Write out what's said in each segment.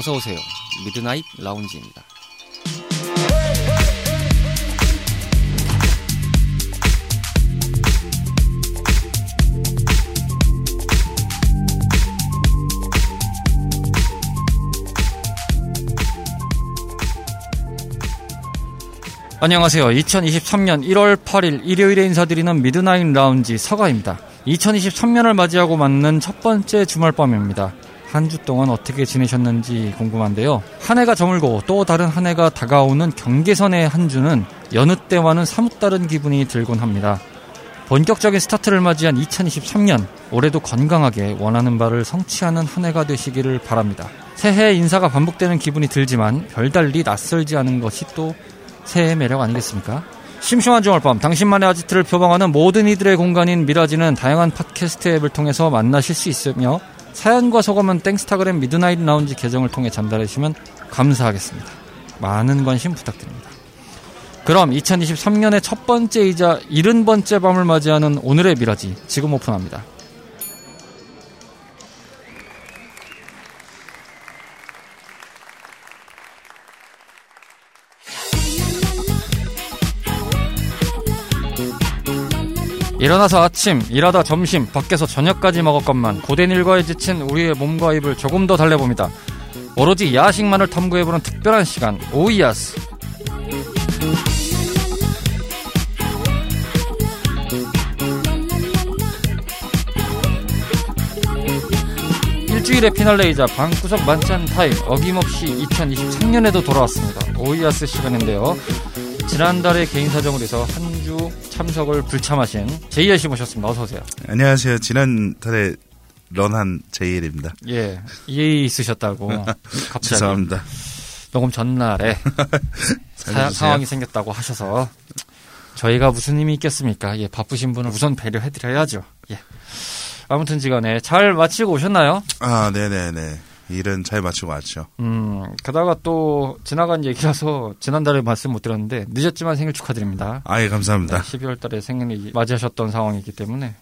어서 오세요. 미드나잇 라운지입니다. 안녕하세요. 2023년 1월 8일 일요일에 인사드리는 미드나잇 라운지 서가입니다. 2023년을 맞이하고 맞는 첫 번째 주말밤입니다. 한 주 동안 어떻게 지내셨는지 궁금한데요. 한 해가 저물고 또 다른 한 해가 다가오는 경계선의 한 주는 여느 때와는 사뭇 다른 기분이 들곤 합니다. 본격적인 스타트를 맞이한 2023년, 올해도 건강하게 원하는 바를 성취하는 한 해가 되시기를 바랍니다. 새해 인사가 반복되는 기분이 들지만 별달리 낯설지 않은 것이 또 새해의 매력 아니겠습니까? 심심한 주말 밤 당신만의 아지트를 표방하는 모든 이들의 공간인 미라지는 다양한 팟캐스트 앱을 통해서 만나실 수 있으며 사연과 소감은 땡스타그램 미드나잇 라운지 계정을 통해 전달해 주시면 감사하겠습니다. 많은 관심 부탁드립니다. 그럼 2023년의 첫 번째이자 70번째 밤을 맞이하는 오늘의 미라지 지금 오픈합니다. 일어나서 아침, 일하다 점심, 밖에서 저녁까지 먹었건만 고된 일과에 지친 우리의 몸과 입을 조금 더 달래봅니다. 오로지 야식만을 탐구해보는 특별한 시간, 오이아스. 일주일의 피날레이자 방구석 만찬 타임 어김없이 2023년에도 돌아왔습니다. 오이아스 시간인데요. 지난달에 개인 사정을 해서 한주 참석을 불참하신 제이엘 씨 모셨습니다. 어서 오세요. 안녕하세요. 지난 달에 런한 제이엘입니다. 예, 이해 있으셨다고 갑자기 죄송합니다. 녹음 전날에 사. 상황이 생겼다고 하셔서 저희가 무슨 힘이 있겠습니까? 예, 바쁘신 분은 우선 배려해드려야죠. 예. 아무튼 지간에 잘 마치고 오셨나요? 아, 네네네. 일은 잘 마치고 왔죠. 음, 게다가 또 지나간 얘기라서 지난달에 말씀 못 드렸는데 늦었지만 생일 축하드립니다. 아예 감사합니다. 12월 달에 생일이 맞이하셨던 상황이기 때문에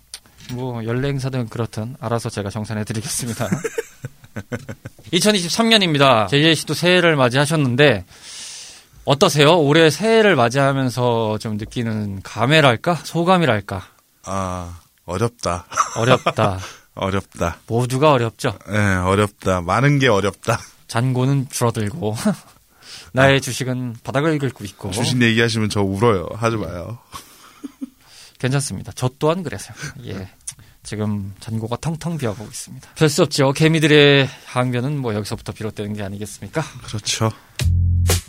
뭐 연례 행사든 그렇든 알아서 제가 정산해 드리겠습니다. 2023년입니다. 제이제 씨도 새해를 맞이하셨는데 어떠세요? 올해 새해를 맞이하면서 좀 느끼는 감회랄까? 소감이랄까? 아, 어렵다. 어렵다. 어렵다. 모두가 어렵죠. 예, 어렵다. 많은 게 어렵다. 잔고는 줄어들고 나의 주식은 바닥을 긁고 있고 주신 얘기하시면 저 울어요. 하지 마요. 괜찮습니다. 저 또한 그래서요. 예. 지금 잔고가 텅텅 비어가고 있습니다. 별 수 없죠. 개미들의 항변은 뭐 여기서부터 비롯되는 게 아니겠습니까? 그렇죠.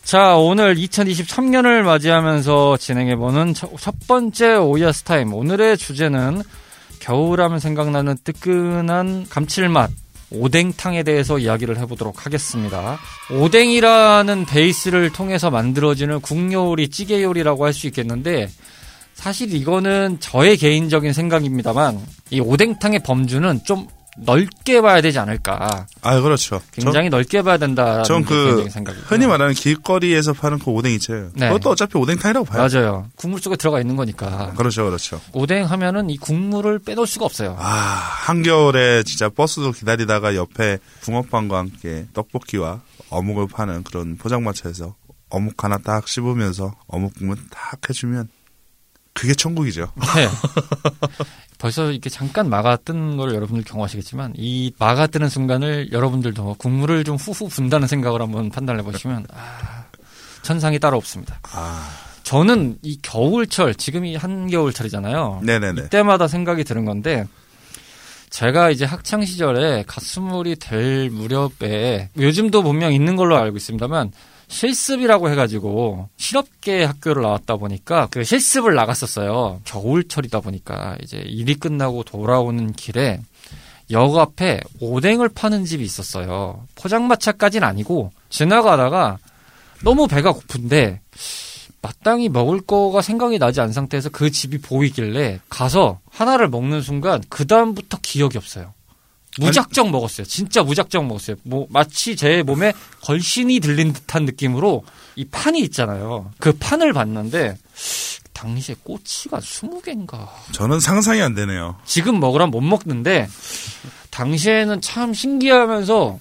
자, 오늘 2023년을 맞이하면서 진행해보는 첫, 첫 번째 오이아스 타임. 오늘의 주제는 겨울하면 생각나는 뜨끈한 감칠맛. 오뎅탕에 대해서 이야기를 해보도록 하겠습니다. 오뎅이라는 베이스를 통해서 만들어지는 국요리, 찌개 요리라고 할 수 있겠는데, 사실 이거는 저의 개인적인 생각입니다만, 이 오뎅탕의 범주는 좀 넓게 봐야 되지 않을까. 아, 그렇죠. 굉장히 넓게 봐야 된다는 전게그 개인적인 생각이고요. 흔히 말하는 길거리에서 파는 그 오뎅 있죠. 네. 그것도 어차피 오뎅탕이라고 봐요. 맞아요. 국물 속에 들어가 있는 거니까. 그렇죠, 그렇죠. 오뎅 하면은 이 국물을 빼놓을 수가 없어요. 아, 한겨울에 진짜 버스도 기다리다가 옆에 붕어빵과 함께 떡볶이와 어묵을 파는 그런 포장마차에서 어묵 하나 딱 씹으면서 어묵 국물 딱 해주면 그게 천국이죠. 네. 벌써 이렇게 잠깐 막아 뜬걸 여러분들 경험하시겠지만 이 막아 뜨는 순간을 여러분들도 국물을 좀 후후 분다는 생각을 한번 판단해 보시면 아, 천상이 따로 없습니다. 아, 저는 이 겨울철 지금이 한겨울철이잖아요. 네네네. 이때마다 생각이 드는 건데 제가 이제 학창 시절에 갓수물이 될 무렵에 요즘도 분명 있는 걸로 알고 있습니다만 실습이라고 해가지고 실업계 학교를 나왔다 보니까 그 실습을 나갔었어요. 겨울철이다 보니까 이제 일이 끝나고 돌아오는 길에 역 앞에 오뎅을 파는 집이 있었어요. 포장마차까지는 아니고 지나가다가 너무 배가 고픈데 마땅히 먹을 거가 생각이 나지 않은 상태에서 그 집이 보이길래 가서 하나를 먹는 순간 그 다음부터 기억이 없어요. 무작정 먹었어요. 진짜 무작정 먹었어요. 뭐 마치 제 몸에 걸신이 들린 듯한 느낌으로 이 판이 있잖아요. 그 판을 봤는데 당시에 꼬치가 20개인가. 저는 상상이 안 되네요. 지금 먹으라면 못 먹는데 당시에는 참 신기하면서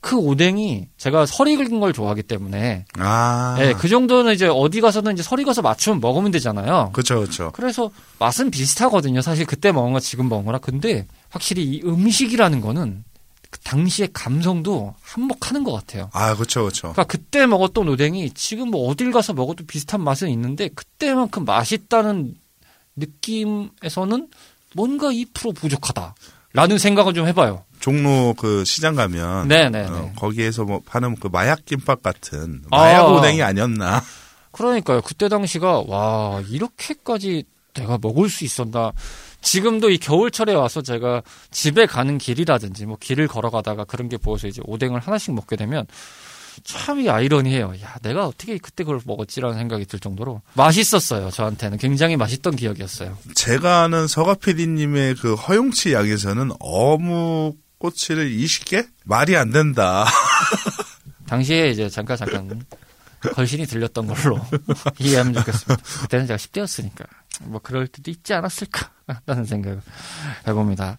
그 오뎅이 제가 설이 익은 걸 좋아하기 때문에 아. 예, 그 정도는 이제 어디 가서든 이제 설이 익어서 맞추면 먹으면 되잖아요. 그쵸, 그쵸. 그래서 맛은 비슷하거든요. 사실 그때 먹은 거 지금 먹은 거랑. 근데 확실히 이 음식이라는 거는 그 당시의 감성도 한몫하는 것 같아요. 아, 그쵸, 그쵸. 그러니까 그때 먹었던 오뎅이 지금 뭐 어딜 가서 먹어도 비슷한 맛은 있는데 그때만큼 맛있다는 느낌에서는 뭔가 2% 부족하다라는 생각을 좀 해봐요. 종로 그 시장 가면. 네네. 어, 거기에서 뭐 파는 그 마약 김밥 같은 마약 아. 오뎅이 아니었나. 그러니까요. 그때 당시가 와 이렇게까지 내가 먹을 수 있었나. 지금도 이 겨울철에 와서 제가 집에 가는 길이라든지 뭐 길을 걸어가다가 그런 게 보여서 이제 오뎅을 하나씩 먹게 되면 참이 아이러니해요. 야 내가 어떻게 그때 그걸 먹었지라는 생각이 들 정도로 맛있었어요. 저한테는 굉장히 맛있던 기억이었어요. 제가 아는 서가 PD님의 그 허용치 약에서는 어묵 꼬치를 20개? 말이 안 된다. 당시에 이제 잠깐 잠깐 걸신이 들렸던 걸로 이해하면 좋겠습니다. 그때는 제가 10대였으니까 뭐 그럴 때도 있지 않았을까 라는 생각을 해봅니다.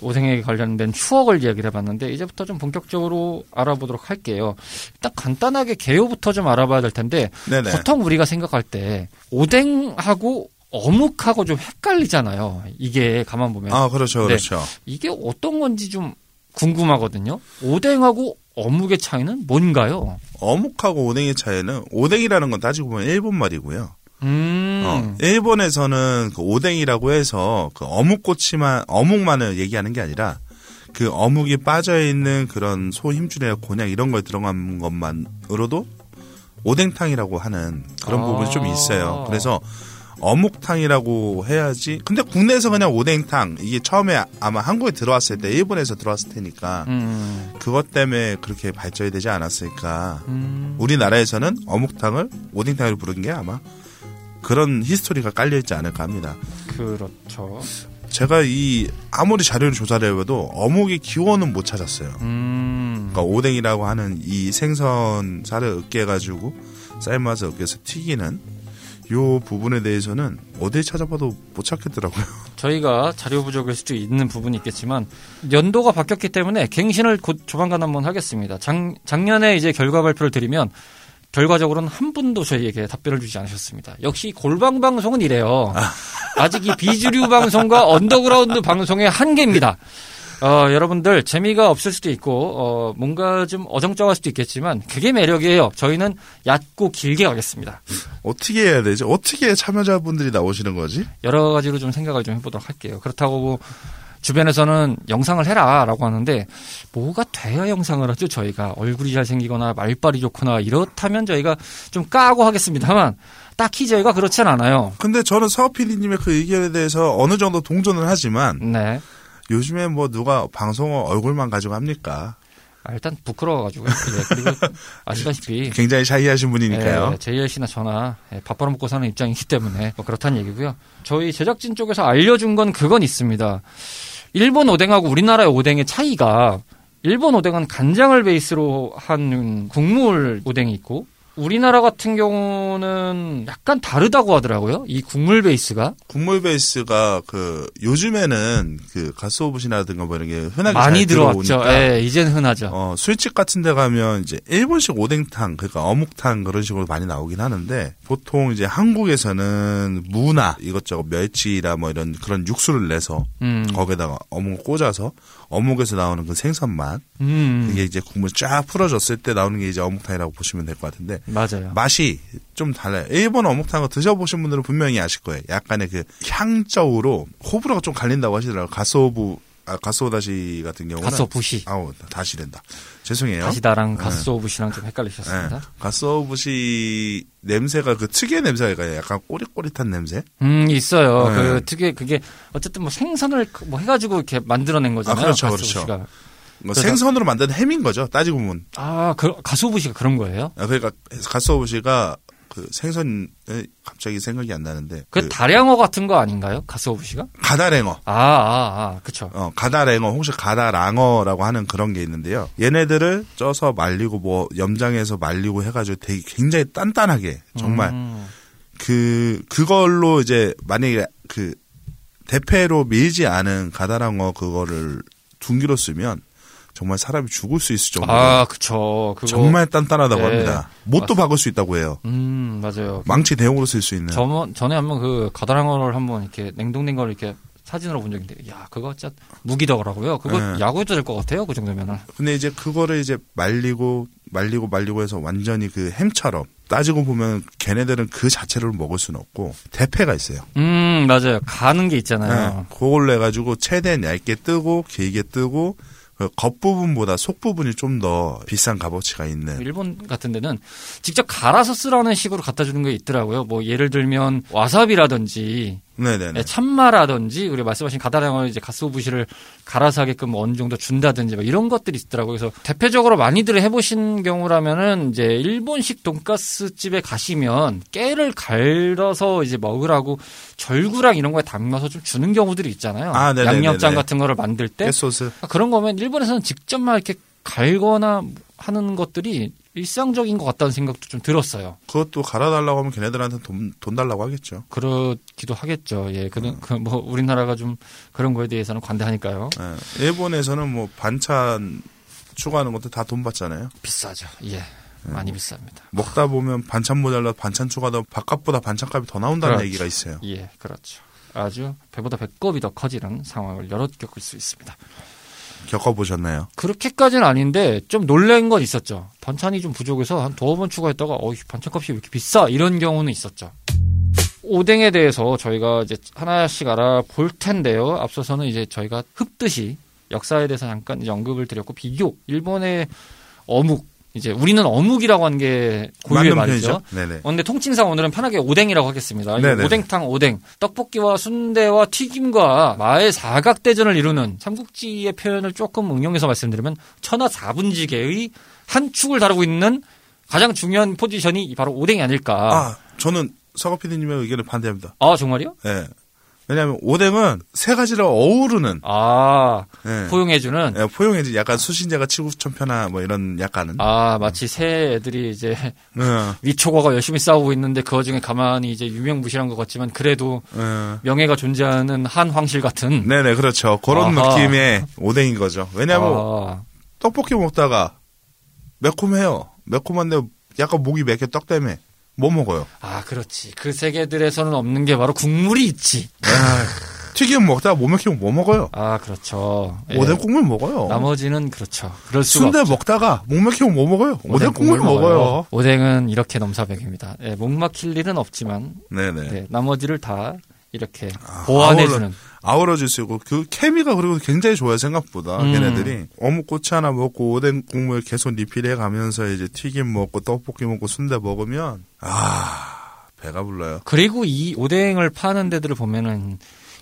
오생에 관련된 추억을 이야기를 해봤는데 이제부터 좀 본격적으로 알아보도록 할게요. 일단 간단하게 개요부터 좀 알아봐야 될 텐데 네네. 보통 우리가 생각할 때 오뎅하고 어묵하고 좀 헷갈리잖아요. 이게 가만 보면 아, 그렇죠, 네. 그렇죠. 이게 어떤 건지 좀 궁금하거든요. 오뎅하고 어묵의 차이는 뭔가요? 어묵하고 오뎅의 차이는 오뎅이라는 건 따지고 보면 일본 말이고요. 음. 어, 일본에서는 그 오뎅이라고 해서 그 어묵꼬치만 어묵만을 얘기하는 게 아니라 그 어묵이 빠져 있는 그런 소 힘줄이나 곤약 이런 걸 들어간 것만으로도 오뎅탕이라고 하는 그런 아. 부분이 좀 있어요. 그래서 어묵탕이라고 해야지. 근데 국내에서 그냥 오뎅탕 이게 처음에 아마 한국에 들어왔을 때 일본에서 들어왔을 테니까 음. 그것 때문에 그렇게 발전이 되지 않았을까. 음. 우리나라에서는 어묵탕을 오뎅탕으로 부른 게 아마 그런 히스토리가 깔려 있지 않을까 합니다. 그렇죠. 제가 이 아무리 자료를 조사를 해봐도 어묵의 기원은 못 찾았어요. 음. 그러니까 오뎅이라고 하는 이 생선살을 으깨가지고 삶아서 으깨서 튀기는 요 부분에 대해서는 어디 찾아봐도 못 찾겠더라고요. 저희가 자료 부족일 수도 있는 부분이 있겠지만 연도가 바뀌었기 때문에 갱신을 곧 조만간 한번 하겠습니다. 작, 작년에 이제 결과 발표를 드리면 결과적으로는 한 분도 저희에게 답변을 주지 않으셨습니다. 역시 골방 방송은 이래요. 아직 이 비주류 방송과 언더그라운드 방송의 한계입니다. 어, 여러분들 재미가 없을 수도 있고 어, 뭔가 좀 어정쩡할 수도 있겠지만 그게 매력이에요. 저희는 얕고 길게 가겠습니다. 어떻게 해야 되지? 어떻게 참여자분들이 나오시는 거지? 여러 가지로 좀 생각을 좀 해보도록 할게요. 그렇다고 뭐 주변에서는 영상을 해라라고 하는데 뭐가 돼야 영상을 하죠 저희가 얼굴이 잘생기거나 말빨이 좋거나 이렇다면 저희가 좀 까고 하겠습니다만 딱히 저희가 그렇진 않아요. 근데 저는 서업 PD님의 그 의견에 대해서 어느 정도 동조는 하지만 네. 요즘에 뭐 누가 방송을 얼굴만 가지고 합니까? 아, 일단 부끄러워가지고 예, 그리고 아시다시피 굉장히 샤이하신 분이니까요. 예, JLC나 저나 예, 밥 벌어먹고 사는 입장이기 때문에 뭐 그렇다는 얘기고요. 저희 제작진 쪽에서 알려준 건 그건 있습니다. 일본 오뎅하고 우리나라의 오뎅의 차이가 일본 오뎅은 간장을 베이스로 한 국물 오뎅이 있고 우리나라 같은 경우는 약간 다르다고 하더라고요. 이 국물 베이스가 국물 베이스가 그 요즘에는 그 가스오브시라든가 뭐 이런 게 흔하게 많이 잘 들어왔죠. 예, 이젠 흔하죠. 어, 술집 같은 데 가면 이제 일본식 오뎅탕, 그러니까 어묵탕 그런 식으로 많이 나오긴 하는데 보통 이제 한국에서는 무나 이것저것 멸치나 뭐 이런 그런 육수를 내서 음, 거기다가 어묵을 꽂아서 어묵에서 나오는 그 생선 맛 음, 그게 이제 국물 쫙 풀어졌을 때 나오는 게 이제 어묵탕이라고 보시면 될 것 같은데 맞아요. 맛이 좀 달라요. 일본 어묵탕을 드셔보신 분들은 분명히 아실 거예요. 약간의 그 향적으로 호불호가 좀 갈린다고 하시더라고요. 가스오브, 아, 가스오다시 같은 경우는. 가스오부시. 아우, 다시 된다. 죄송해요. 다시다랑 네. 가스오부시랑 좀 네. 헷갈리셨습니다. 가스오부시 냄새가 그 특유의 냄새가 약간 꼬릿꼬릿한 냄새? 음, 있어요. 네. 그 특유의 그게 어쨌든 뭐 생선을 그뭐 해가지고 이렇게 만들어낸 거잖아요. 아, 그렇죠. 그렇죠. 뭐 생선으로 만든 햄인 거죠. 따지고 보면. 아, 그, 가스오부시가 그런 거예요? 아, 그러니까 가스오브시가 그 생선에 갑자기 생각이 안 나는데. 그, 그 다량어 같은 거 아닌가요? 가스오부시가? 가다랭어. 아, 아, 아, 그쵸. 어, 가다랭어, 혹시 가다랑어라고 하는 그런 게 있는데요. 얘네들을 쪄서 말리고 뭐 염장해서 말리고 해 가지고 되게 굉장히 단단하게 정말 음, 그 그걸로 이제 만약에 그 대패로 밀지 않은 가다랑어 그거를 둥기로 쓰면 정말 사람이 죽을 수 있을 정도로 아, 그쵸. 그거. 정말 단단하다고 네. 합니다. 못도 박을 수 있다고 해요. 음, 맞아요. 망치 대용으로 쓸 수 있는. 저, 전에 한번 그 가다랑어를 한번 이렇게 냉동된 걸 이렇게 사진으로 본 적인데, 야, 그거 진짜 무기더라고요. 그거 네. 야구해도 될 것 같아요. 그 정도면은. 근데 이제 그거를 이제 말리고 말리고 말리고 해서 완전히 그 햄처럼 따지고 보면 걔네들은 그 자체를 먹을 수는 없고 대패가 있어요. 음, 맞아요. 가는 게 네. 있잖아요. 그걸로 해가지고 최대한 얇게 뜨고 길게 뜨고 그 겉부분보다 속부분이 좀 더 비싼 값어치가 있는 일본 같은 데는 직접 갈아서 쓰라는 식으로 갖다 주는 게 있더라고요. 뭐 예를 들면 와사비라든지 네네네 네, 참마라든지 우리 말씀하신 가다랑어 이제 가스오부시를 갈아서 하게끔 뭐 어느 정도 준다든지 막 이런 것들이 있더라고요. 그래서 대표적으로 많이들 해보신 경우라면은 이제 일본식 돈가스 집에 가시면 깨를 갈아서 이제 먹으라고 절구랑 이런 거에 담가서 좀 주는 경우들이 있잖아요. 아, 네네네네. 양념장 같은 거를 만들 때 깨소스 아, 그런 거면 일본에서는 직접 막 이렇게 갈거나 하는 것들이 일상적인 것 같다는 생각도 좀 들었어요. 그것도 갈아달라고 하면 걔네들한테 돈, 돈 달라고 하겠죠. 그렇기도 하겠죠. 예, 그는 그뭐 우리나라가 좀 그런 거에 대해서는 관대하니까요. 예. 일본에서는 뭐 반찬 추가하는 것도 다 돈 받잖아요. 비싸죠. 예, 많이 비쌉니다. 먹다 보면 반찬 모자라 반찬 추가도 바깥보다 반찬값이 더 나온다는 그렇죠. 얘기가 있어요. 예, 그렇죠. 아주 배보다 배꼽이 더 커지는 상황을 여러 겪을 수 있습니다. 겪어보셨나요? 그렇게까지는 아닌데 좀 놀란 건 있었죠. 반찬이 좀 부족해서 한 두어 번 추가했다가 어, 이 반찬값이 왜 이렇게 비싸? 이런 경우는 있었죠. 오뎅에 대해서 저희가 이제 하나씩 알아볼 텐데요. 앞서서는 이제 저희가 흡듯이 역사에 대해서 잠깐 언급을 드렸고 비교 일본의 어묵 이제 우리는 어묵이라고 하는 게 고유의 말이죠. 근데 통칭상 오늘은 편하게 오뎅이라고 하겠습니다. 오뎅탕 오뎅, 떡볶이와 순대와 튀김과 마의 사각대전을 이루는 삼국지의 표현을 조금 응용해서 말씀드리면 천하 사분지계의 한 축을 다루고 있는 가장 중요한 포지션이 바로 오뎅이 아닐까. 아, 저는 서거 PD님의 의견을 반대합니다. 아, 정말요? 예. 왜냐하면 오뎅은 세 가지를 어우르는 아, 예. 포용해주는. 예, 포용해지 약간 수신제가 치구천편하 뭐 이런 약간은 아, 마치 새 애들이 이제 예, 위초과가 열심히 싸우고 있는데 그 와중에 가만히 이제 유명무실한 것 같지만 그래도 예. 명예가 존재하는 한 황실 같은. 네네 그렇죠 그런 아하. 느낌의 오뎅인 거죠 왜냐하면 아, 떡볶이 먹다가 매콤해요 매콤한데 약간 목이 맥혀 떡 때문에 못 먹어요 아, 그렇지. 그 세계들에서는 없는 게 바로 국물이 있지. 아, 튀김 먹다가 못 맥히면 못 먹어요 아, 그렇죠. 예. 오뎅 국물 먹어요 나머지는 그렇죠. 그럴 수가 순대 없죠. 먹다가 목 맥히면 못 먹어요 오뎅 국물 먹어요 오뎅은 이렇게 넘사벽입니다. 예, 목 막힐 일은 없지만 네네 네, 나머지를 다 이렇게 아, 보완해주는. 아 우러질 수 있고 그 케미가 그리고 굉장히 좋아요 생각보다 음. 걔네들이 어묵꼬치 하나 먹고 오뎅 국물 계속 리필해 가면서 이제 튀김 먹고 떡볶이 먹고 순대 먹으면 아 배가 불러요 그리고 이 오뎅을 파는 데들을 보면은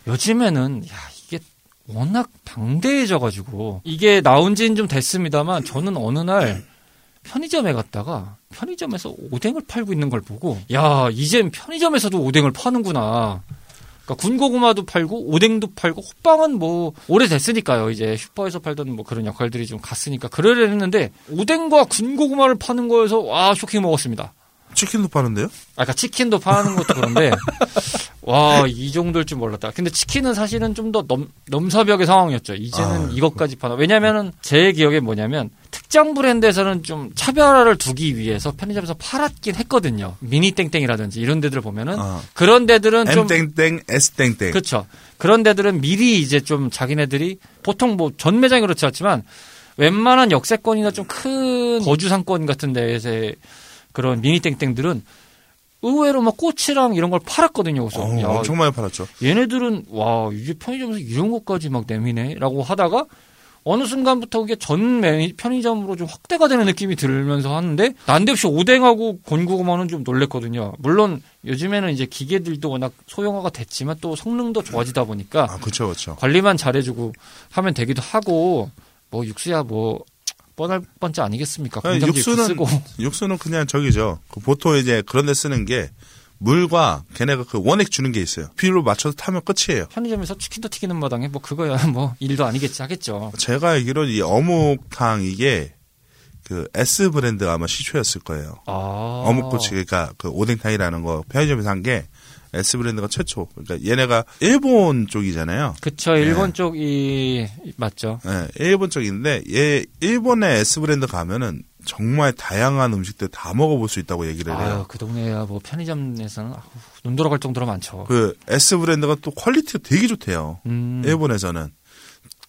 요즘에는 야 이게 워낙 방대해져 가지고 이게 나온 지는 좀 됐습니다만 저는 어느 날 편의점에 갔다가 편의점에서 오뎅을 팔고 있는 걸 보고 야 이젠 편의점에서도 오뎅을 파는구나. 그러니까 군고구마도 팔고 오뎅도 팔고 호빵은 뭐 오래됐으니까요. 이제 슈퍼에서 팔던 뭐 그런 역할들이 좀 갔으니까 그러려니 했는데 오뎅과 군고구마를 파는 거에서 와 쇼킹 먹었습니다. 치킨도 파는데요 아까 치킨도 파는 것도 그런데 와 이 정도일 줄 몰랐다. 근데 치킨은 사실은 좀 더 넘사벽의 상황이었죠. 이제는 아, 이것까지 파나. 왜냐면은 제 기억에 뭐냐면 특정 브랜드에서는 좀 차별화를 두기 위해서 편의점에서 팔았긴 했거든요. 미니 땡땡이라든지 이런 데들 보면은 아. 그런 데들은 좀 M땡땡 S땡땡 그렇죠. 그런 데들은 미리 이제 좀 자기네들이 보통 뭐 전 매장이 그렇지 않지만 웬만한 역세권이나 좀 큰 거주 상권 같은 데에서의 그런 미니 땡땡들은 의외로 막 꽃이랑 이런 걸 팔았거든요. 그래서 어, 야, 엄청 많이 팔았죠 얘네들은 와 이게 편의점에서 이런 것까지 막 내미네라고 하다가 어느 순간부터 그게 전 매- 편의점으로 좀 확대가 되는 느낌이 들면서 하는데 난데없이 오뎅하고 곤고구마는 좀 놀랬거든요. 물론 요즘에는 이제 기계들도 워낙 소형화가 됐지만 또 성능도 좋아지다 보니까 아 그렇죠 그렇죠 관리만 잘해주고 하면 되기도 하고 뭐 육수야 뭐 뻔할 뻔짜 아니겠습니까? 아니, 육수 육수는 쓰고 육수는 그냥 저기죠 그 보통 이제 그런 데 쓰는 게 물과 걔네가 그 원액 주는 게 있어요 비율로 맞춰서 타면 끝이에요 편의점에서 치킨도 튀기는 마당에 뭐 그거야 뭐 일도 아니겠지 하겠죠. 제가 알기로 이 어묵탕 이게 그 S 브랜드가 아마 시초였을 거예요. 아. 어묵꼬치 그러니까 그 오뎅탕이라는 거 편의점에서 한 게 S 브랜드가 최초. 그러니까 얘네가 일본 쪽이잖아요. 그쵸, 일본 쪽이 맞죠. 예, 일본 쪽인데 얘 일본의 S 브랜드 가면은 정말 다양한 음식들 다 먹어볼 수 있다고 얘기를 아유, 해요. 그 동네야 뭐 편의점에서는 눈 돌아갈 정도로 많죠. 그 S 브랜드가 또 quality가 되게 좋대요. 음. 일본에서는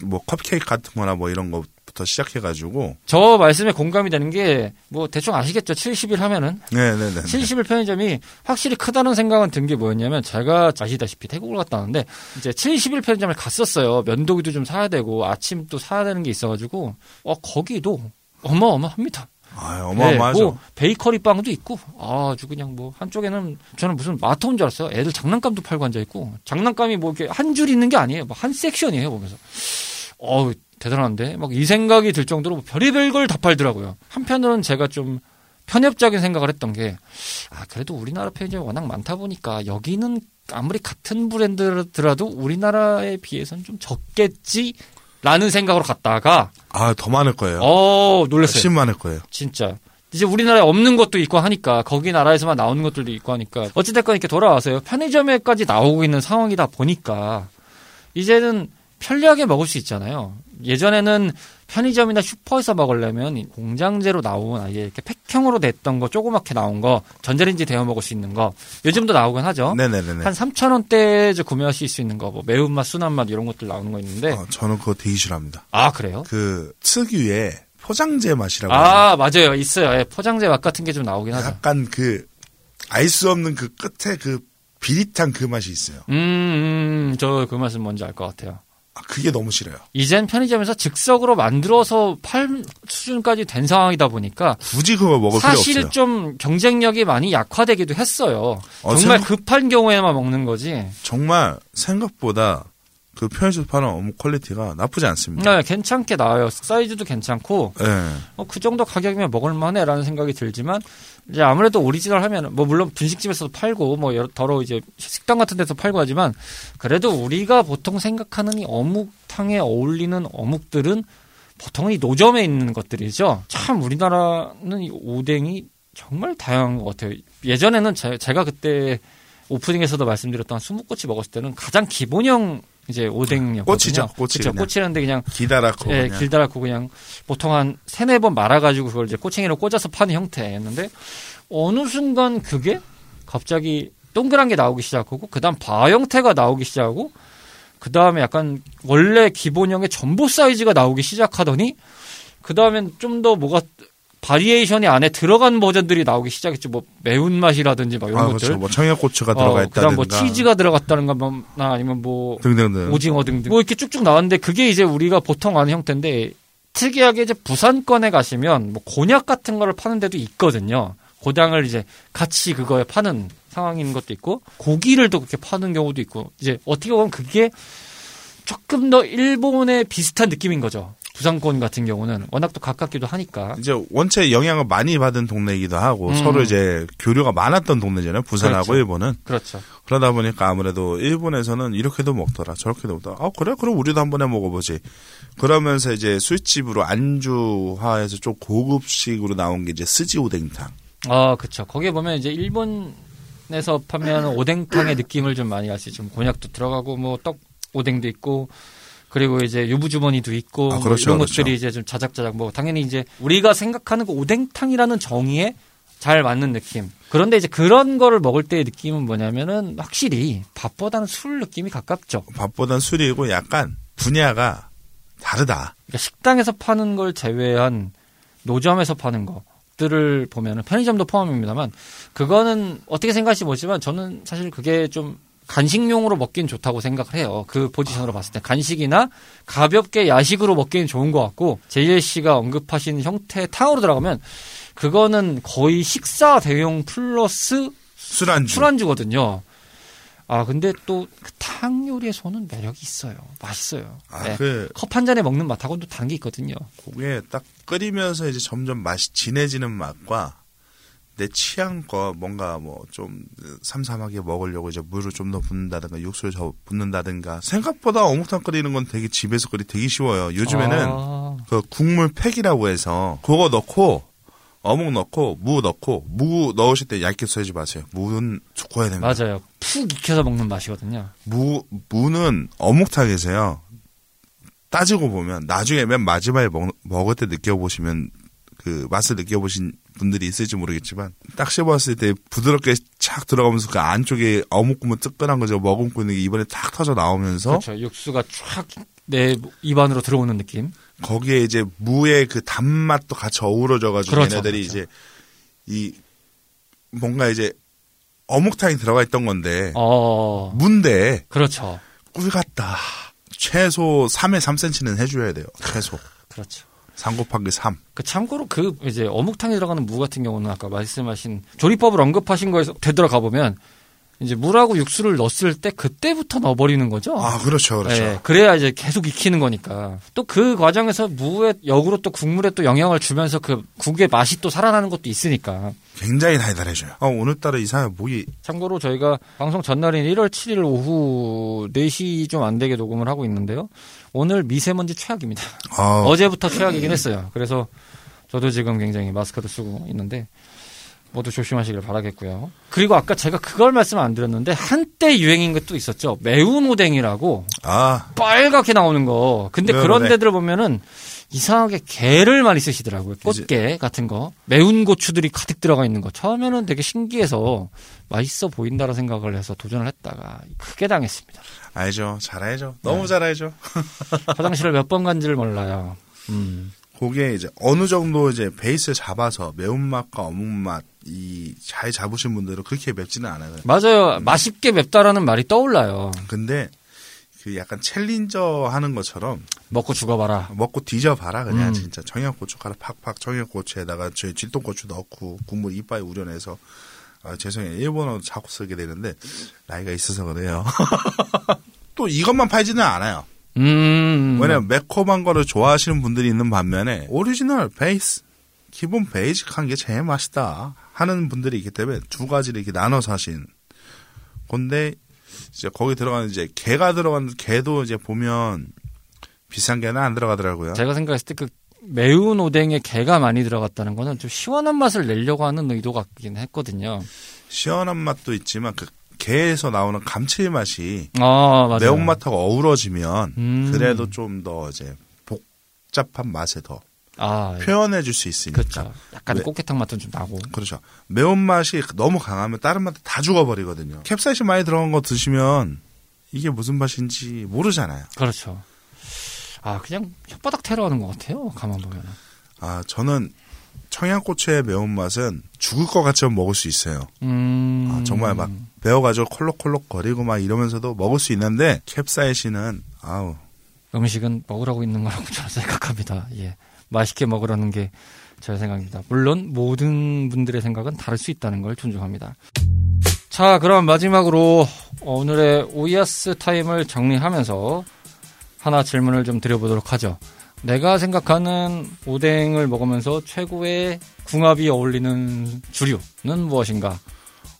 뭐 컵케이크 같은 거나 뭐 이런 거부터 시작해가지고 저 말씀에 공감이 되는 게 뭐 대충 아시겠죠? 70일 하면은 네네네 70일 편의점이 확실히 크다는 생각은 든 게 뭐였냐면 제가 아시다시피 태국을 갔다 왔는데 이제 70일 편의점을 갔었어요. 면도기도 좀 사야 되고 아침 또 사야 되는 게 있어가지고 어 거기도 어마어마합니다. 아 어마어마하죠. 네, 뭐 베이커리 빵도 있고 아주 그냥 뭐 한쪽에는 저는 무슨 마트인 줄 알았어요. 애들 장난감도 팔고 앉아 있고 장난감이 뭐 이렇게 한 줄 있는 게 아니에요. 뭐 한 섹션이에요 보면서 어 대단한데 막 이 생각이 들 정도로 뭐 별의별 걸 다 팔더라고요. 한편으로는 제가 좀 편협적인 생각을 했던 게 아 그래도 우리나라 편의점이 워낙 많다 보니까 여기는 아무리 같은 브랜드더라도 우리나라에 비해서는 좀 적겠지. 라는 생각으로 갔다가 아 더 많을 거예요. 어 놀랐어요. 훨씬 많을 거예요. 진짜. 이제 우리나라에 없는 것도 있고 하니까 거기 나라에서만 나오는 것들도 있고 하니까 어찌됐건 이렇게 돌아와서요. 편의점에까지 나오고 있는 상황이다 보니까 이제는 편리하게 먹을 수 있잖아요. 예전에는 편의점이나 슈퍼에서 먹으려면 공장제로 나온 아예 이렇게 팩형으로 냈던 거 조그맣게 나온 거 전자레인지 데워 먹을 수 있는 거 요즘도 나오긴 하죠. 네네네네. 한 3천 원대에 구매하실 수 있는 거, 뭐 매운맛, 순한맛 이런 것들 나오는 거 있는데 어, 저는 그거 되게 싫어합니다. 아 그래요? 그 특유의 포장재 맛이라고. 아 맞아요, 있어요. 예, 포장재 맛 같은 게 좀 나오긴 하죠. 약간 그 알 수 없는 그 끝에 그 비릿한 그 맛이 있어요. 음, 음, 저 그 맛은 뭔지 알 것 같아요. 아, 그게 너무 싫어요. 이젠 편의점에서 즉석으로 만들어서 팔 수준까지 된 상황이다 보니까 굳이 그거 먹을 사실 필요 없어요. 좀 경쟁력이 많이 약화되기도 했어요. 어, 정말 생각- 급한 경우에만 먹는 거지. 정말 생각보다 그 편의점 파는 어묵 quality가 나쁘지 않습니다. 네, 괜찮게 나와요. 사이즈도 괜찮고 네. 어, 그 정도 가격이면 먹을만해라는 생각이 들지만 이제 아무래도 오리지널 하면 뭐 물론 분식집에서도 팔고 뭐 여러 더러 이제 식당 같은 데서 팔고 하지만 그래도 우리가 보통 생각하는 이 어묵탕에 어울리는 어묵들은 보통 이 노점에 있는 것들이죠. 참 우리나라는 이 오뎅이 정말 다양한 것 같아요. 예전에는 제, 가 그때 오프닝에서도 말씀드렸던 어묵꼬치 먹었을 때는 가장 기본형 이제 오뎅이었거든요. 꼬치죠, 꼬치 그쵸, 그냥. 꼬치라는데 그냥 기다랗고 예, 그냥. 길다랗고 그냥 보통 한 세네 번 말아 가지고 그걸 이제 꼬챙이로 꽂아서 파는 형태였는데 어느 순간 그게 갑자기 동그란 게 나오기 시작하고 그다음 바 형태가 나오기 시작하고 그다음에 약간 원래 기본형의 점보 사이즈가 나오기 시작하더니 그다음엔 좀 더 뭐가 variation이 안에 들어간 버전들이 나오기 시작했죠. 뭐 매운맛이라든지 막 이런 아, 것들. 그렇죠. 뭐 청양고추가 어, 들어가 있다든가. 그다음 뭐 치즈가 들어갔다는가 뭐 아니면 뭐 등등등. 오징어 등등 뭐 이렇게 쭉쭉 나왔는데 그게 이제 우리가 보통 아는 형태인데 특이하게 이제 부산권에 가시면 뭐 곤약 같은 거를 파는 데도 있거든요. 고당을 이제 같이 그거에 파는 상황인 것도 있고 고기를 또 그렇게 파는 경우도 있고 이제 어떻게 보면 그게 조금 더 일본에 비슷한 느낌인 거죠. 부산권 같은 경우는 워낙 또 가깝기도 하니까 이제 원체 영향을 많이 받은 동네이기도 하고 음. 서로 이제 교류가 많았던 동네잖아요. 부산하고 그렇죠. 일본은. 그렇죠. 그러다 보니까 아무래도 일본에서는 이렇게도 먹더라 저렇게도 먹더라 아 그래 그럼 우리도 한번 해 먹어보지 그러면서 이제 술집으로 안주화해서 좀 고급식으로 나온 게 이제 스지 오뎅탕 아, 그쵸. 거기에 보면 이제 일본에서 판매하는 오뎅탕의 느낌을 좀 많이 알 수 있죠. 곤약도 들어가고, 뭐, 떡 오뎅도 있고, 그리고 이제 유부주머니도 있고, 아, 뭐 그렇죠, 이런 그렇죠. 것들이 이제 좀 자작자작, 뭐, 당연히 이제 우리가 생각하는 그 오뎅탕이라는 정의에 잘 맞는 느낌. 그런데 이제 그런 거를 먹을 때의 느낌은 뭐냐면은 확실히 밥보다는 술 느낌이 가깝죠. 밥보단 술이고 약간 분야가 다르다 그러니까 식당에서 파는 걸 제외한 노점에서 파는 것들을 보면은 편의점도 포함입니다만 그거는 어떻게 생각하실지 모르지만 저는 사실 그게 좀 간식용으로 먹긴 좋다고 생각을 해요. 그 포지션으로 봤을 때 간식이나 가볍게 야식으로 먹기는 좋은 것 같고 제이엘 씨가 언급하신 형태의 탕으로 들어가면 그거는 거의 식사 대용 플러스 술안주 술안주거든요. 아 근데 또그탕 요리에서는 매력이 있어요. 맛있어요. 네. 아그 컵 한 잔에 먹는 맛하고는 또 다른 게 있거든요. 그게 딱 끓이면서 이제 점점 맛이 진해지는 맛과 내 취향껏 뭔가 뭐 좀 삼삼하게 먹으려고 이제 물을 좀 더 붓는다든가 육수를 더 붓는다든가 생각보다 어묵탕 끓이는 건 되게 집에서 끓이 되게 쉬워요. 요즘에는 아, 그그 국물 팩이라고 해서 그거 넣고 어묵 넣고 무 넣고 무 넣으실 때 얇게 썰지 마세요. 무는 두꺼워야 됩니다. 맞아요. 푹 익혀서 먹는 맛이거든요. 무 무는 어묵탕에서요. 따지고 보면 나중에 맨 마지막에 먹, 먹을 때 느껴보시면 그 맛을 느껴보신 분들이 있을지 모르겠지만 딱 씹었을 때 부드럽게 착 들어가면서 그 안쪽에 어묵 국물 뜨끈한 거죠 머금고 있는 게 입안에 탁 터져 나오면서 그렇죠. 육수가 쫙내 입안으로 들어오는 느낌. 거기에 이제 무의 그 단맛도 같이 어우러져가지고 그렇죠, 얘네들이 그렇죠. 이제 이 뭔가 이제 어묵탕이 들어가 있던 건데 어, 무인데 그렇죠. 꿀 같다. 최소 3에 3cm는 해줘야 돼요. 최소. 그렇죠. 3 곱하기 3. 그 참고로 그 이제 어묵탕에 들어가는 무 같은 경우는 아까 말씀하신 조리법을 언급하신 거에서 되돌아가 보면 이제 물하고 육수를 넣었을 때 그때부터 넣어버리는 거죠. 아, 그렇죠. 그렇죠. 예, 그래야 이제 계속 익히는 거니까. 또 그 과정에서 무의 역으로 또 국물에 또 영향을 주면서 그 국의 맛이 또 살아나는 것도 있으니까. 굉장히 달달해져요. 아, 오늘따라 이상하게 목이 참고로 저희가 방송 전날인 1월 7일 오후 4시 좀 안 되게 녹음을 하고 있는데요. 오늘 미세먼지 최악입니다. 아, 어제부터 최악이긴 했어요. 그래서 저도 지금 굉장히 마스크를 쓰고 있는데 모두 조심하시길 바라겠고요. 그리고 아까 제가 그걸 말씀 안 드렸는데 한때 유행인 것도 있었죠. 매운 오뎅이라고 아, 빨갛게 나오는 거. 근데 매운 그런 오뎅. 데들 보면은 이상하게 게를 많이 쓰시더라고요. 꽃게 같은 거. 매운 고추들이 가득 들어가 있는 거. 처음에는 되게 신기해서 맛있어 보인다라 생각을 해서 도전을 했다가 크게 당했습니다. 알죠. 잘 알죠. 너무 네. 잘 알죠. 화장실을 몇 번 간지를 몰라요. 음. 그게 이제 어느 정도 이제 베이스 잡아서 매운맛과 어묵맛 이 잘 잡으신 분들은 그렇게 맵지는 않아요. 맞아요. 맛있게 맵다라는 말이 떠올라요. 근데 그 약간 챌린저 하는 것처럼 먹고 죽어봐라. 먹고 뒤져봐라 그냥 음. 진짜 청양고춧가루 팍팍 청양고추에다가 저희 질동고추 넣고 국물 이빨 우려내서 아, 죄송해요 일본어 자꾸 쓰게 되는데 나이가 있어서 그래요 또 이것만 팔지는 않아요 음. 왜냐면 매콤한 거를 좋아하시는 분들이 있는 반면에 오리지널 베이스 기본 basic한 게 제일 맛있다 하는 분들이 있기 때문에 두 가지를 이렇게 나눠서 하신 건데 이제 거기 들어가는 이제 게가 들어가는 게도 이제 보면 비싼 게는 안 들어가더라고요. 제가 생각했을 때 그 매운 오뎅에 게가 많이 들어갔다는 거는 좀 시원한 맛을 내려고 하는 의도가 있긴 했거든요. 시원한 맛도 있지만 그 게에서 나오는 감칠맛이 아. 매운맛하고 어우러지면 음. 그래도 좀 더 이제 복잡한 맛에 더 아, 예. 표현해 줄 수 있으니까. 그렇죠. 약간 네. 꽃게탕 맛도 좀 나고. 그렇죠. 매운맛이 너무 강하면 다른 맛 다 죽어버리거든요. 캡사이신 많이 들어간 거 드시면 이게 무슨 맛인지 모르잖아요. 그렇죠. 아, 그냥 혓바닥 테러하는 것 같아요. 가만 보면. 아, 저는 청양고추의 매운맛은 죽을 것 같지만 먹을 수 있어요. 음. 아, 정말 막 매워가지고 콜록콜록 거리고 막 이러면서도 먹을 수 있는데 캡사이신은 아우 음식은 먹으라고 있는 거라고 저는 생각합니다. 예. 맛있게 먹으라는 게 제 생각입니다. 물론 모든 분들의 생각은 다를 수 있다는 걸 존중합니다. 자, 그럼 마지막으로 오늘의 오이아스 타임을 정리하면서 하나 질문을 좀 드려보도록 하죠. 내가 생각하는 오뎅을 먹으면서 최고의 궁합이 어울리는 주류는 무엇인가?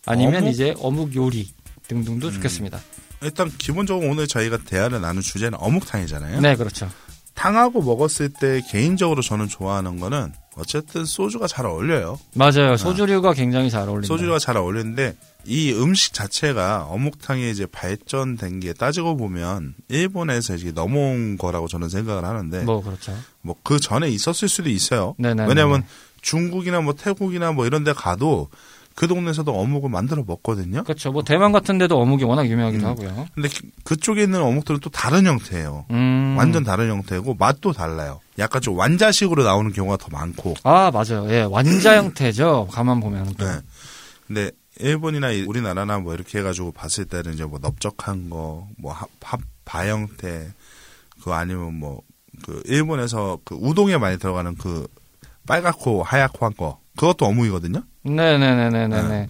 아니면 어묵? 이제 어묵 요리 등등도 좋겠습니다. 일단 기본적으로 오늘 저희가 대화를 나눌 주제는 어묵탕이잖아요. 네, 그렇죠. 탕하고 먹었을 때 개인적으로 저는 좋아하는 거는 어쨌든 소주가 잘 어울려요. 맞아요. 소주류가 굉장히 잘 어울린다. 소주가 잘 어울리는데 이 음식 자체가 어묵탕에 이제 발전된 게 따지고 보면 일본에서 이제 넘어온 거라고 저는 생각을 하는데 뭐 그렇죠. 뭐 그 전에 있었을 수도 있어요. 네네. 왜냐하면 중국이나 뭐 태국이나 뭐 이런 데 가도 그 동네에서도 어묵을 만들어 먹거든요. 그렇죠. 뭐 대만 같은 데도 어묵이 워낙 유명하기도 음. 하고요. 근데 그- 그쪽에 있는 어묵들은 또 다른 형태예요. 음. 완전 다른 형태고 맛도 달라요. 약간 좀 완자식으로 나오는 경우가 더 많고. 아 맞아요. 예, 완자 형태죠. 가만 보면. 또. 네. 근데 일본이나 이- 우리나라나 뭐 이렇게 해가지고 봤을 때는 이제 뭐 넓적한 거, 뭐 하- 파, 바 형태, 그거 아니면 뭐 그 일본에서 그 우동에 많이 들어가는 그 빨갛고 하얗고 한 거, 그것도 어묵이거든요. 네네네네 네.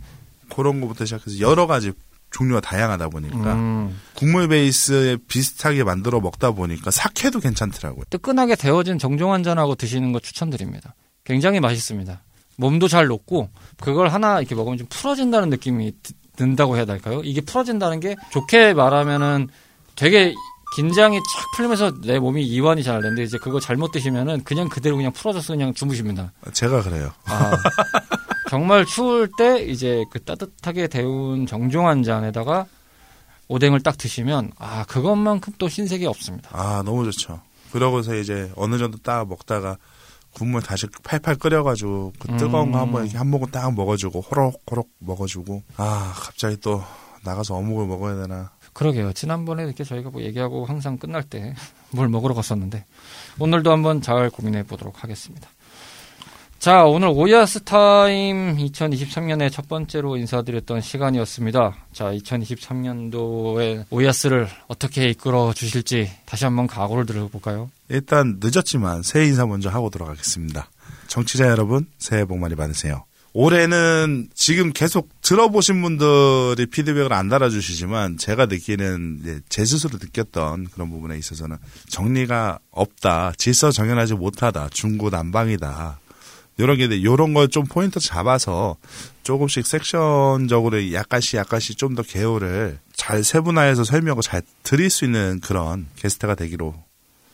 그런 거부터 시작해서 여러 가지 종류가 다양하다 보니까 음. 국물 베이스에 비슷하게 만들어 먹다 보니까 사케도 괜찮더라고요. 뜨끈하게 데워진 정종 한 잔하고 드시는 거 추천드립니다. 굉장히 맛있습니다. 몸도 잘 녹고 그걸 하나 이렇게 먹으면 좀 풀어진다는 느낌이 드- 든다고 해야 될까요? 이게 풀어진다는 게 좋게 말하면은 되게 긴장이 착 풀리면서 내 몸이 이완이 잘 되는데 이제 그거 잘못 드시면은 그냥 그대로 그냥 풀어져서 그냥 주무십니다. 제가 그래요. 아, 정말 추울 때 이제 그 따뜻하게 데운 정종 한 잔에다가 오뎅을 딱 드시면 아 그것만큼 또 신세계 없습니다. 아 너무 좋죠. 그러고서 이제 어느 정도 딱 먹다가 국물 다시 팔팔 끓여가지고 그 뜨거운 거 음. 한번 이렇게 한 모금 딱 먹어주고 호록호록 먹어주고 아 갑자기 또 나가서 어묵을 먹어야 되나 그러게요. 지난번에 이렇게 저희가 뭐 얘기하고 항상 끝날 때 뭘 먹으러 갔었는데 오늘도 한번 잘 고민해 보도록 하겠습니다. 자, 오늘 오야스 타임 2023년에 첫 번째로 인사드렸던 시간이었습니다. 자, 2023년도에 오야스를 어떻게 이끌어 주실지 다시 한번 각오를 들어볼까요? 일단 늦었지만 새해 인사 먼저 하고 들어가겠습니다. 정치자 여러분 새해 복 많이 받으세요. 올해는 지금 계속 들어보신 분들이 피드백을 안 달아주시지만 제가 느끼는 제 스스로 느꼈던 그런 부분에 있어서는 정리가 없다, 질서 정연하지 못하다, 중구난방이다. 요런 게, 요런 걸 좀 포인트 잡아서 조금씩 섹션적으로 약간씩 약간씩 좀 더 개요를 잘 세분화해서 설명을 잘 드릴 수 있는 그런 게스트가 되기로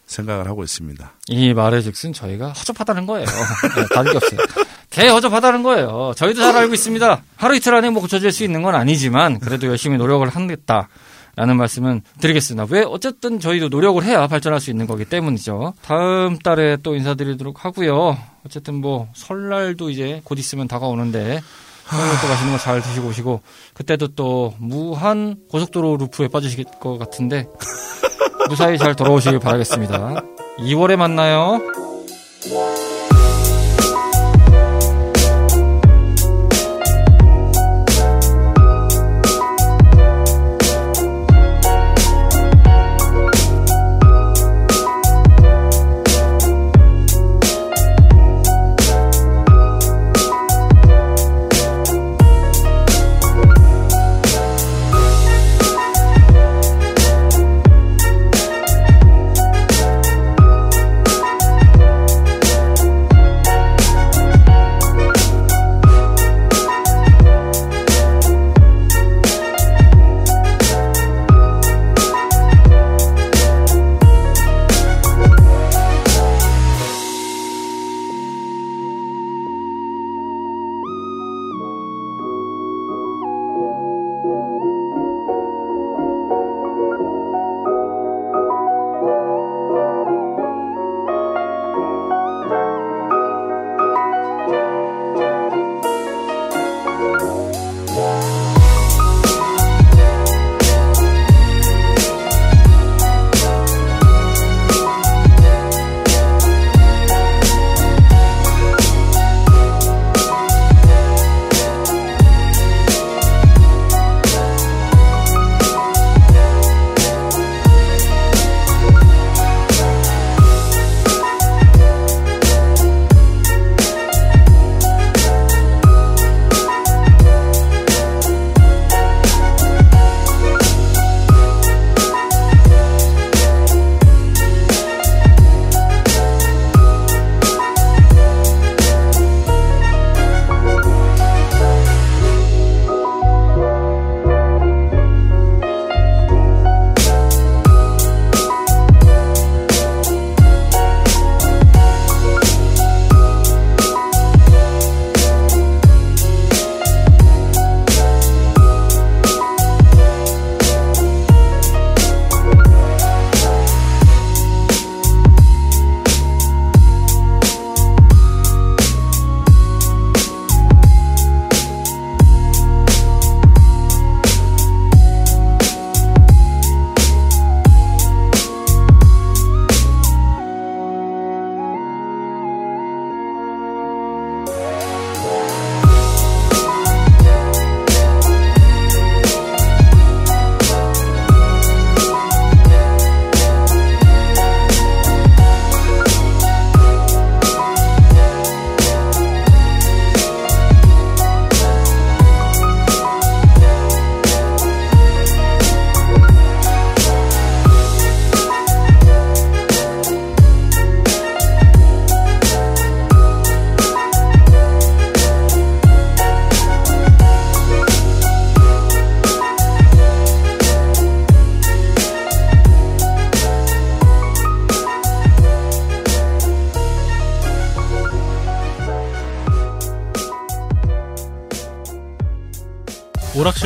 생각을 하고 있습니다. 이 말의 즉슨 저희가 허접하다는 거예요. 네, 다른 게 없어요. 개 허접하다는 거예요. 저희도 잘 알고 있습니다. 하루 이틀 안에 뭐 고쳐질 수 있는 건 아니지만 그래도 열심히 노력을 하겠다. 라는 말씀은 드리겠습니다. 왜 어쨌든 저희도 노력을 해야 발전할 수 있는 거기 때문이죠. 다음 달에 또 인사드리도록 하고요. 어쨌든 뭐 설날도 이제 곧 있으면 다가오는데 설날 또 맛있는 거 잘 드시고 오시고 그때도 또 무한 고속도로 루프에 빠지실 것 같은데 무사히 잘 돌아오시길 바라겠습니다. 2월에 만나요.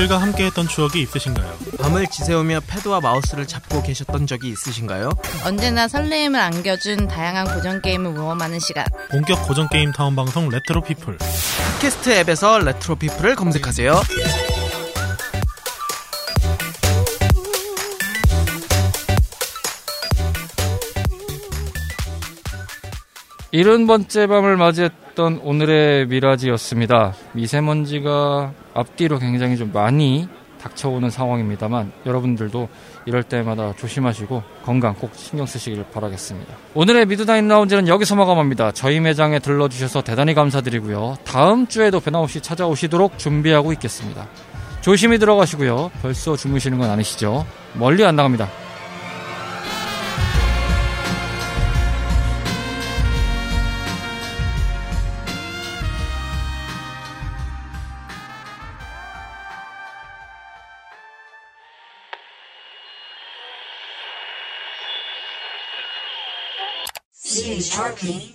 오락실과 함께했던 추억이 있으신가요? 밤을 지새우며 패드와 마우스를 잡고 계셨던 적이 있으신가요? 언제나 설레임을 안겨준 다양한 고전 게임을 모험하는 시간. 본격 고전 게임 타운 방송 레트로 피플. 팟캐스트 앱에서 레트로 피플을 검색하세요. 일흔 번째 밤을 맞이했던 오늘의 미라지였습니다. 미세먼지가 앞뒤로 굉장히 좀 많이 닥쳐오는 상황입니다만 여러분들도 이럴 때마다 조심하시고 건강 꼭 신경 쓰시길 바라겠습니다. 오늘의 미드나인 라운지는 여기서 마감합니다. 저희 매장에 들러주셔서 대단히 감사드리고요. 다음 주에도 변함없이 찾아오시도록 준비하고 있겠습니다. 조심히 들어가시고요. 벌써 주무시는 건 아니시죠? 멀리 안 나갑니다. sharply